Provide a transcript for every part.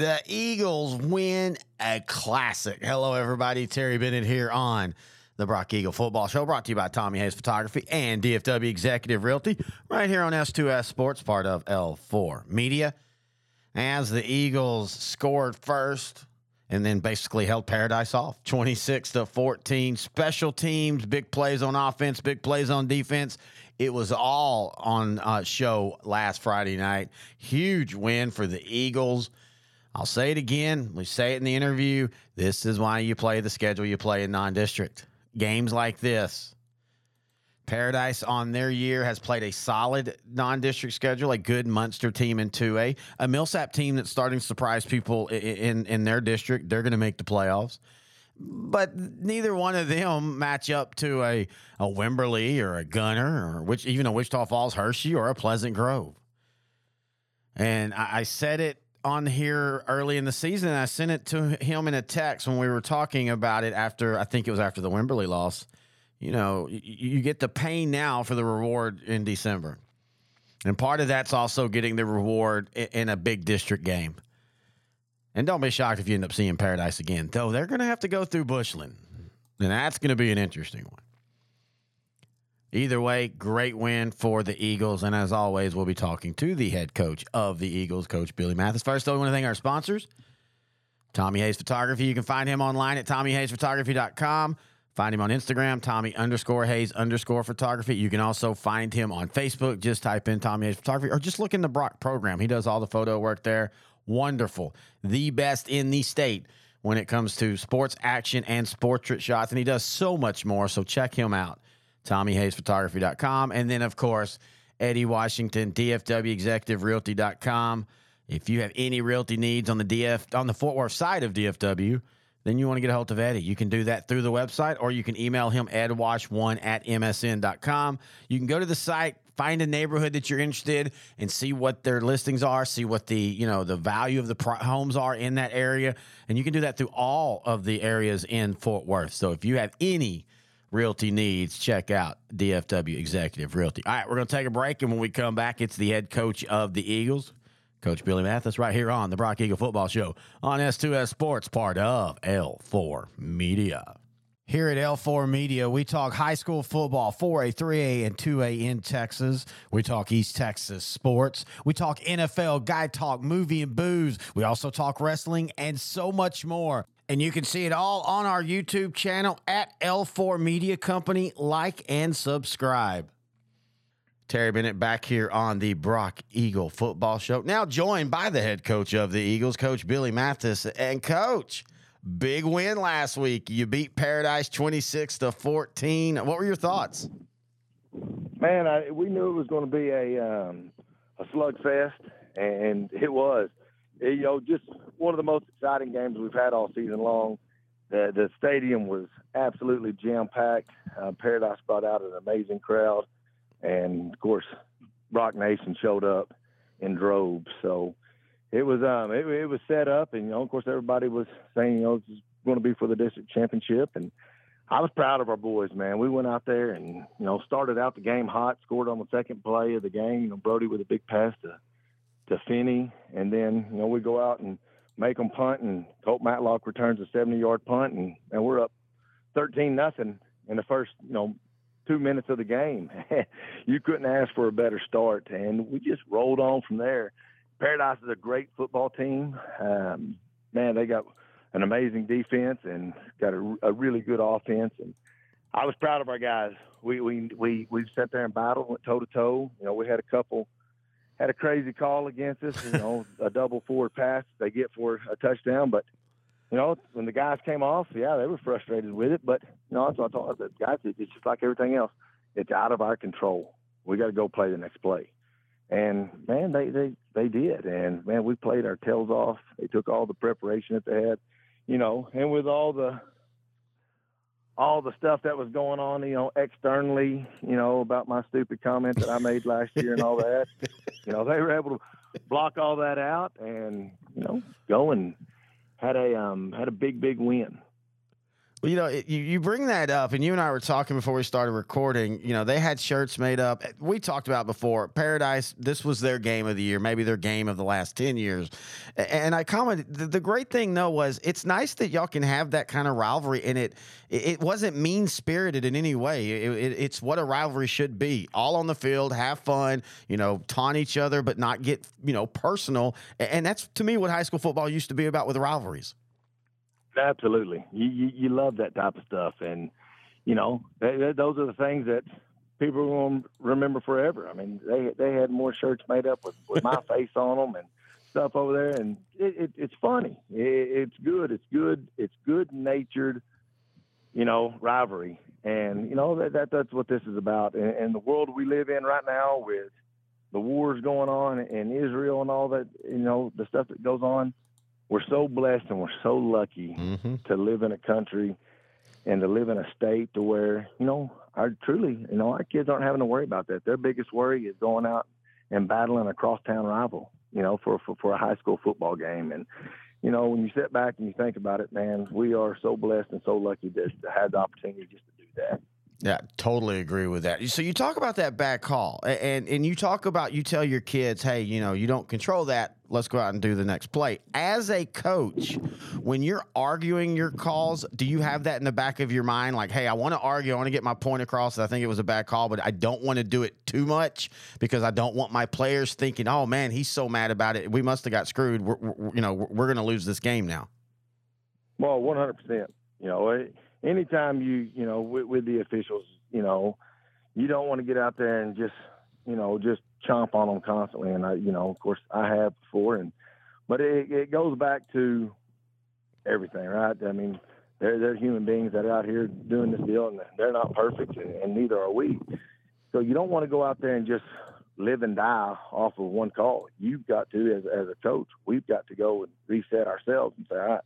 The Eagles win a classic. Hello, everybody. Terry Bennett here on the Brock Eagle Football Show, brought to you by Tommy Hays Photography and DFW Executive Realty, right here on S2S Sports, part of L4 Media. As the Eagles scored first and then basically held Paradise off 26 to 14. Special teams, big plays on offense, big plays on defense. It was all on uh, show last Friday night. Huge win for the Eagles. I'll say it again. We say it in the interview. This is why you play the schedule you play in non district. Games like this. Paradise on their year has played a solid non district schedule, a good Muenster team in 2A, a Millsap team that's starting to surprise people in, in, their district. They're going to make the playoffs. But neither one of them match up to a, a Wimberley or a Gunter or which even a Wichita Falls Hirschi or a Pleasant Grove. And I, I said it on here early in the season. I sent it to him in a text when we were talking about it after, I think it was after the Wimberley loss. You know, you, you get the pain now for the reward in December. And part of that's also getting the reward in, in a big district game. And don't be shocked if you end up seeing Paradise again, though they're going to have to go through Bushland. And that's going to be an interesting one. Either way, great win for the Eagles. And as always, we'll be talking to the head coach of the Eagles, Coach Billy Mathis. First, though, we want to thank our sponsors Tommy Hays Photography. You can find him online at TommyHaysPhotography.com. Find him on Instagram, Tommy underscore Hays underscore photography. You can also find him on Facebook. Just type in Tommy Hays Photography or just look in the Brock program. He does all the photo work there. Wonderful. The best in the state when it comes to sports action and portrait shots. And he does so much more. So check him out. TommyHaysPhotography.com. And then, of course, Eddie Washington, DFW Executive Realty.com. If you have any realty needs on the DF on the Fort Worth side of DFW, then you want to get a hold of Eddie. You can do that through the website or you can email him edwash1 at msn.com. You can go to the site, find a neighborhood that you're interested and see what their listings are, see what the, you know, the value of the pro- homes are in that area, and you can do that through all of the areas in Fort Worth. So if you have any realty needs, check out DFW Executive Realty. All right, we're going to take a break, and when we come back, it's the head coach of the Eagles, Coach Billy Mathis, right here on the Brock Eagle Football Show on S2S Sports, part of L4 Media. Here at L4 Media, we talk high school football, 4A, 3A, and 2A in Texas. We talk East Texas sports. We talk NFL, guy talk, movie and booze. We also talk wrestling and so much more. And you can see it all on our YouTube channel at L4 Media Company. Like and subscribe. Terry Bennett back here on the Brock Eagle Football Show. Now joined by the head coach of the Eagles, Coach Billy Mathis. And Coach, big win last week. You beat Paradise 26 to 14. What were your thoughts? Man, I, we knew it was going to be a um, a slugfest, and it was. You know, just one of the most exciting games we've had all season long. The the stadium was absolutely jam packed. Uh, Paradise brought out an amazing crowd and of course Rock Nation showed up in droves. So it was um it, it was set up, and you know of course everybody was saying you know this is going to be for the district championship, and I was proud of our boys, man. We went out there and you know started out the game hot, scored on the second play of the game. You know Brody with a big pass to to Finney, and then you know we go out and make them punt, and Colt Matlock returns a 70 yard punt, and and we're up 13 nothing in the first you know two minutes of the game. you couldn't ask for a better start, and we just rolled on from there. Paradise is a great football team. Um, man, they got an amazing defense and got a, a, really good offense. And I was proud of our guys. We we we we sat there and battled, went toe to toe. You know, we had a couple had a crazy call against us. You know, a double forward pass they get for a touchdown, but you know, when the guys came off, yeah, they were frustrated with it. But you know, so I told the guys, it's just like everything else. It's out of our control. We got to go play the next play. And man, they they they did. And man, we played our tails off. They took all the preparation that they had, you know, and with all the all the stuff that was going on, you know, externally, you know, about my stupid comment that I made last year and all that, you know, they were able to block all that out and you know go and had a um, had a big big win. Well, you know, it, you, you bring that up, and you and I were talking before we started recording. You know, they had shirts made up. We talked about before Paradise. This was their game of the year, maybe their game of the last ten years. And I commented. The, the great thing though was it's nice that y'all can have that kind of rivalry, and it it wasn't mean spirited in any way. It, it, it's what a rivalry should be. All on the field, have fun. You know, taunt each other, but not get you know personal. And that's to me what high school football used to be about with rivalries. Absolutely, you, you, you love that type of stuff, and you know they, they, those are the things that people will remember forever. I mean, they they had more shirts made up with, with my face on them and stuff over there, and it, it, it's funny. It, it's good. It's good. It's good natured, you know, rivalry, and you know that, that that's what this is about. And, and the world we live in right now, with the wars going on in Israel and all that, you know, the stuff that goes on we're so blessed and we're so lucky mm-hmm. to live in a country and to live in a state to where you know our truly you know our kids aren't having to worry about that. Their biggest worry is going out and battling a crosstown rival you know for, for for a high school football game. And you know when you sit back and you think about it man we are so blessed and so lucky to, to have the opportunity just to do that yeah, totally agree with that. So you talk about that bad call, and and you talk about you tell your kids, hey, you know, you don't control that. Let's go out and do the next play. As a coach, when you're arguing your calls, do you have that in the back of your mind, like, hey, I want to argue, I want to get my point across. I think it was a bad call, but I don't want to do it too much because I don't want my players thinking, oh man, he's so mad about it. We must have got screwed. We're, we're you know, we're, going to lose this game now. Well, one hundred percent. You know. It, anytime you you know with, with the officials, you know, you don't want to get out there and just you know just chomp on them constantly. And I, you know, of course, I have before, and but it, it goes back to everything, right? I mean, they're they're human beings that are out here doing this deal, and they're not perfect, and, and neither are we. So you don't want to go out there and just live and die off of one call. You've got to, as as a coach, we've got to go and reset ourselves and say, all right,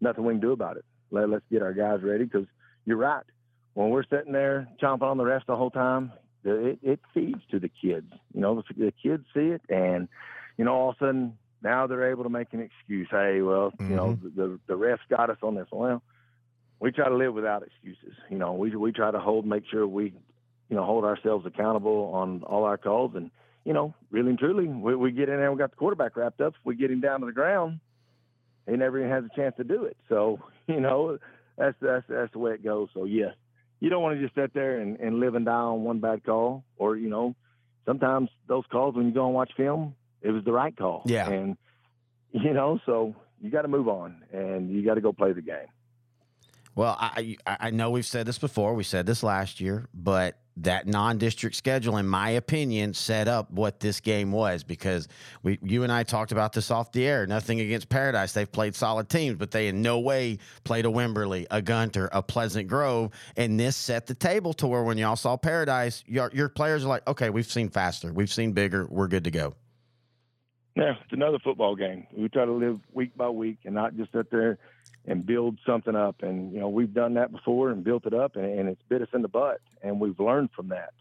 nothing we can do about it. Let, let's get our guys ready because you're right. When we're sitting there chomping on the refs the whole time, it, it feeds to the kids. You know, the, the kids see it, and you know, all of a sudden now they're able to make an excuse. Hey, well, mm-hmm. you know, mm-hmm. the the refs got us on this. Well, we try to live without excuses. You know, we we try to hold, make sure we, you know, hold ourselves accountable on all our calls, and you know, really and truly, we, we get in there, we got the quarterback wrapped up. We get him down to the ground, he never even has a chance to do it. So, you know, that's that's that's the way it goes. So yes, you don't want to just sit there and, and live and die on one bad call, or you know, sometimes those calls when you go and watch film, it was the right call. Yeah, and you know, so you got to move on and you got to go play the game. Well, I I know we've said this before. We said this last year, but that non-district schedule, in my opinion, set up what this game was because we, you and I talked about this off the air. Nothing against Paradise; they've played solid teams, but they in no way played a Wimberley, a Gunter, a Pleasant Grove, and this set the table to where when y'all saw Paradise, your your players are like, okay, we've seen faster, we've seen bigger, we're good to go. Yeah, it's another football game. We try to live week by week and not just sit there and build something up. And, you know, we've done that before and built it up and, and it's bit us in the butt. And we've learned from that.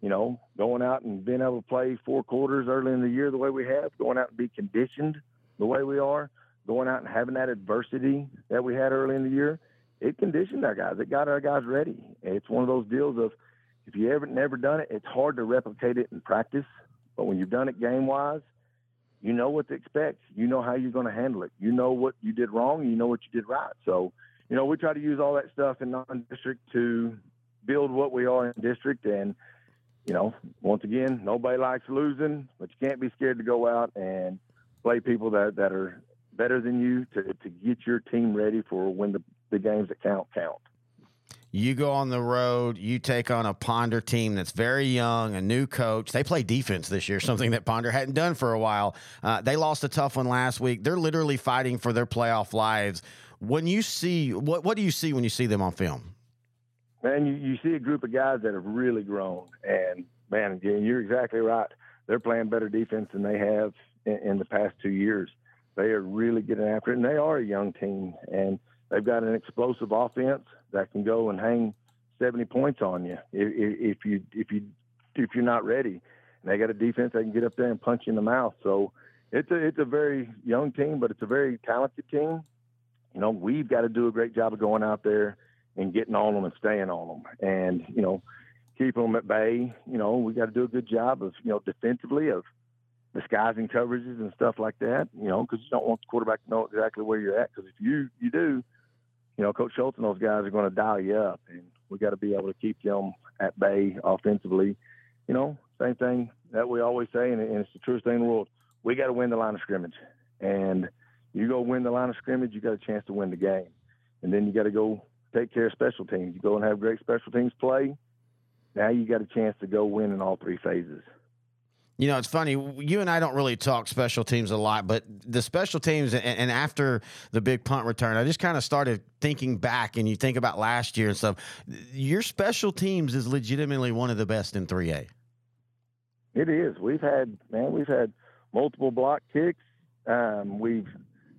You know, going out and being able to play four quarters early in the year the way we have, going out and be conditioned the way we are, going out and having that adversity that we had early in the year, it conditioned our guys. It got our guys ready. It's one of those deals of if you ever never done it, it's hard to replicate it in practice. But when you've done it game wise, you know what to expect. You know how you're going to handle it. You know what you did wrong. You know what you did right. So, you know, we try to use all that stuff in non-district to build what we are in district. And, you know, once again, nobody likes losing, but you can't be scared to go out and play people that, that are better than you to, to get your team ready for when the, the games that count count. You go on the road, you take on a Ponder team that's very young, a new coach. They play defense this year, something that Ponder hadn't done for a while. Uh, they lost a tough one last week. They're literally fighting for their playoff lives. When you see what what do you see when you see them on film? Man, you, you see a group of guys that have really grown, and man, you're exactly right. They're playing better defense than they have in, in the past two years. They are really getting after it, and they are a young team, and they've got an explosive offense that can go and hang 70 points on you if, if you if you if you're not ready. And they got a defense that can get up there and punch you in the mouth. So it's a it's a very young team, but it's a very talented team. You know, we've got to do a great job of going out there and getting on them and staying on them, and you know, keeping them at bay. You know, we got to do a good job of you know defensively of disguising coverages and stuff like that. You know, because you don't want the quarterback to know exactly where you're at. Because if you you do, you know, Coach Schultz and those guys are going to dial you up, and we got to be able to keep them at bay offensively. You know, same thing that we always say, and it's the truest thing in the world. We got to win the line of scrimmage, and you go win the line of scrimmage, you got a chance to win the game, and then you got to go take care of special teams. You go and have great special teams play. Now you got a chance to go win in all three phases. You know, it's funny. You and I don't really talk special teams a lot, but the special teams, and, and after the big punt return, I just kind of started thinking back, and you think about last year and stuff. Your special teams is legitimately one of the best in 3A. It is. We've had, man, we've had multiple block kicks. Um, we've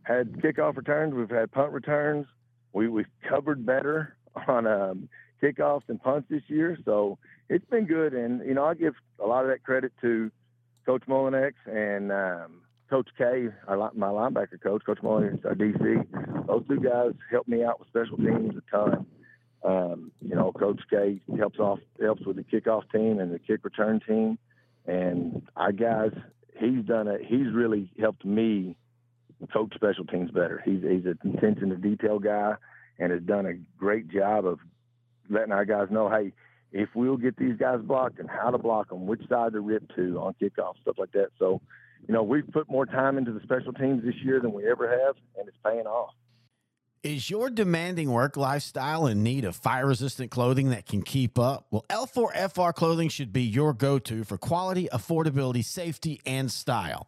had kickoff returns. We've had punt returns. We, we've covered better on um, kickoffs and punts this year. So it's been good. And, you know, I give a lot of that credit to Coach Mullinex and um, Coach K, our, my linebacker coach, Coach Mullinex, our DC. Those two guys helped me out with special teams a ton. Um, you know, Coach K helps off helps with the kickoff team and the kick return team, and our guys. He's done it. He's really helped me coach special teams better. He's he's an attention to detail guy, and has done a great job of letting our guys know, hey, if we'll get these guys blocked and how to block them, which side to rip to on kickoff, stuff like that. So, you know, we've put more time into the special teams this year than we ever have, and it's paying off. Is your demanding work lifestyle in need of fire resistant clothing that can keep up? Well, L4FR clothing should be your go to for quality, affordability, safety, and style.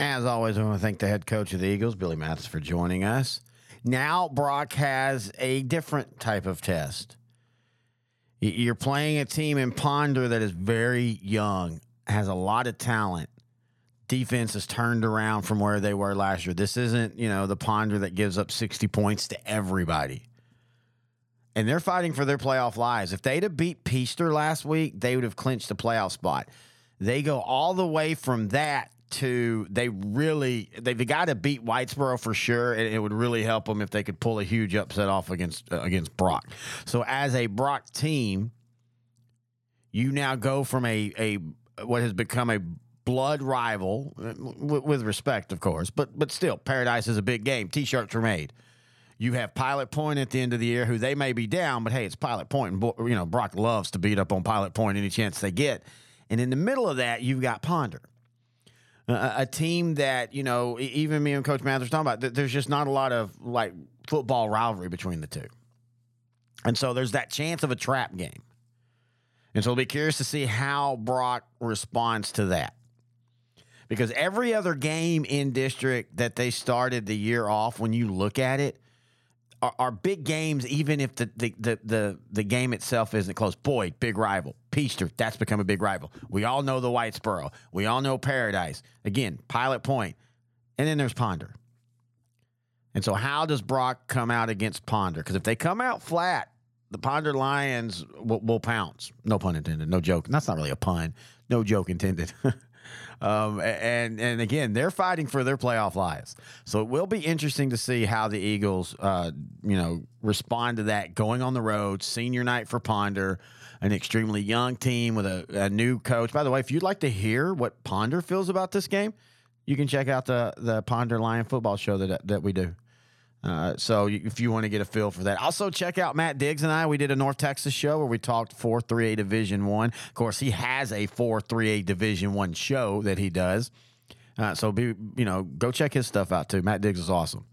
As always, I want to thank the head coach of the Eagles, Billy Mathis, for joining us. Now, Brock has a different type of test. You're playing a team in Ponder that is very young, has a lot of talent. Defense has turned around from where they were last year. This isn't, you know, the Ponder that gives up 60 points to everybody. And they're fighting for their playoff lives. If they'd have beat Peaster last week, they would have clinched the playoff spot. They go all the way from that to they really they've got to beat Whitesboro for sure, and it would really help them if they could pull a huge upset off against uh, against Brock. So as a Brock team, you now go from a a what has become a blood rival uh, with, respect, of course, but but still, Paradise is a big game. T-shirts are made. You have Pilot Point at the end of the year, who they may be down, but hey, it's Pilot Point, and you know Brock loves to beat up on Pilot Point any chance they get. And in the middle of that, you've got Ponder a, team that you know even me and Coach Mathers talking about. There's just not a lot of like football rivalry between the two, and so there's that chance of a trap game. And so I'll be curious to see how Brock responds to that. Because every other game in district that they started the year off, when you look at it, are, are big games, even if the, the, the, the, the game itself isn't close. Boyd, big rival. Peaster, that's become a big rival. We all know the Whitesboro. We all know Paradise. Again, Pilot Point. And then there's Ponder. And so, how does Brock come out against Ponder? Because if they come out flat, the Ponder Lions will, will, pounce. No pun intended. No joke. That's not really a pun. No joke intended. Um, and and again, they're fighting for their playoff lives. So it will be interesting to see how the Eagles, uh, you know, respond to that going on the road. Senior night for Ponder, an extremely young team with a, a new coach. By the way, if you'd like to hear what Ponder feels about this game, you can check out the the Ponder Lion football show that that we do. Uh, so if you want to get a feel for that, also check out Matt Diggs and I. We did a North Texas show where we talked four three A Division One. Of course, he has a four three A Division One show that he does. Uh, so be you know go check his stuff out too. Matt Diggs is awesome.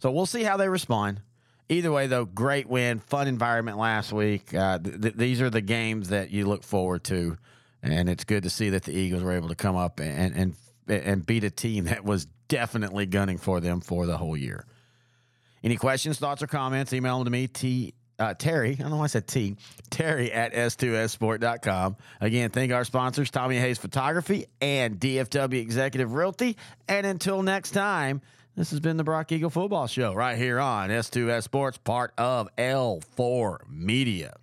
So we'll see how they respond. Either way, though, great win, fun environment last week. Uh, th- th- these are the games that you look forward to, and it's good to see that the Eagles were able to come up and and and beat a team that was definitely gunning for them for the whole year. Any questions, thoughts, or comments, email them to me, T. Uh, Terry, I don't know why I said T. Terry at S2Ssport.com. Again, thank our sponsors, Tommy Hays Photography and DFW Executive Realty. And until next time, this has been the Brock Eagle Football Show right here on S2S Sports, part of L4 Media.